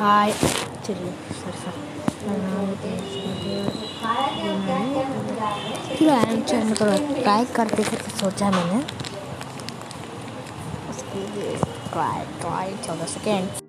हाय चलिए sir sir channel को try करते करते सोचा मैंने। उसके लिए ट्राई ट्राई, चौदह सेकेंड।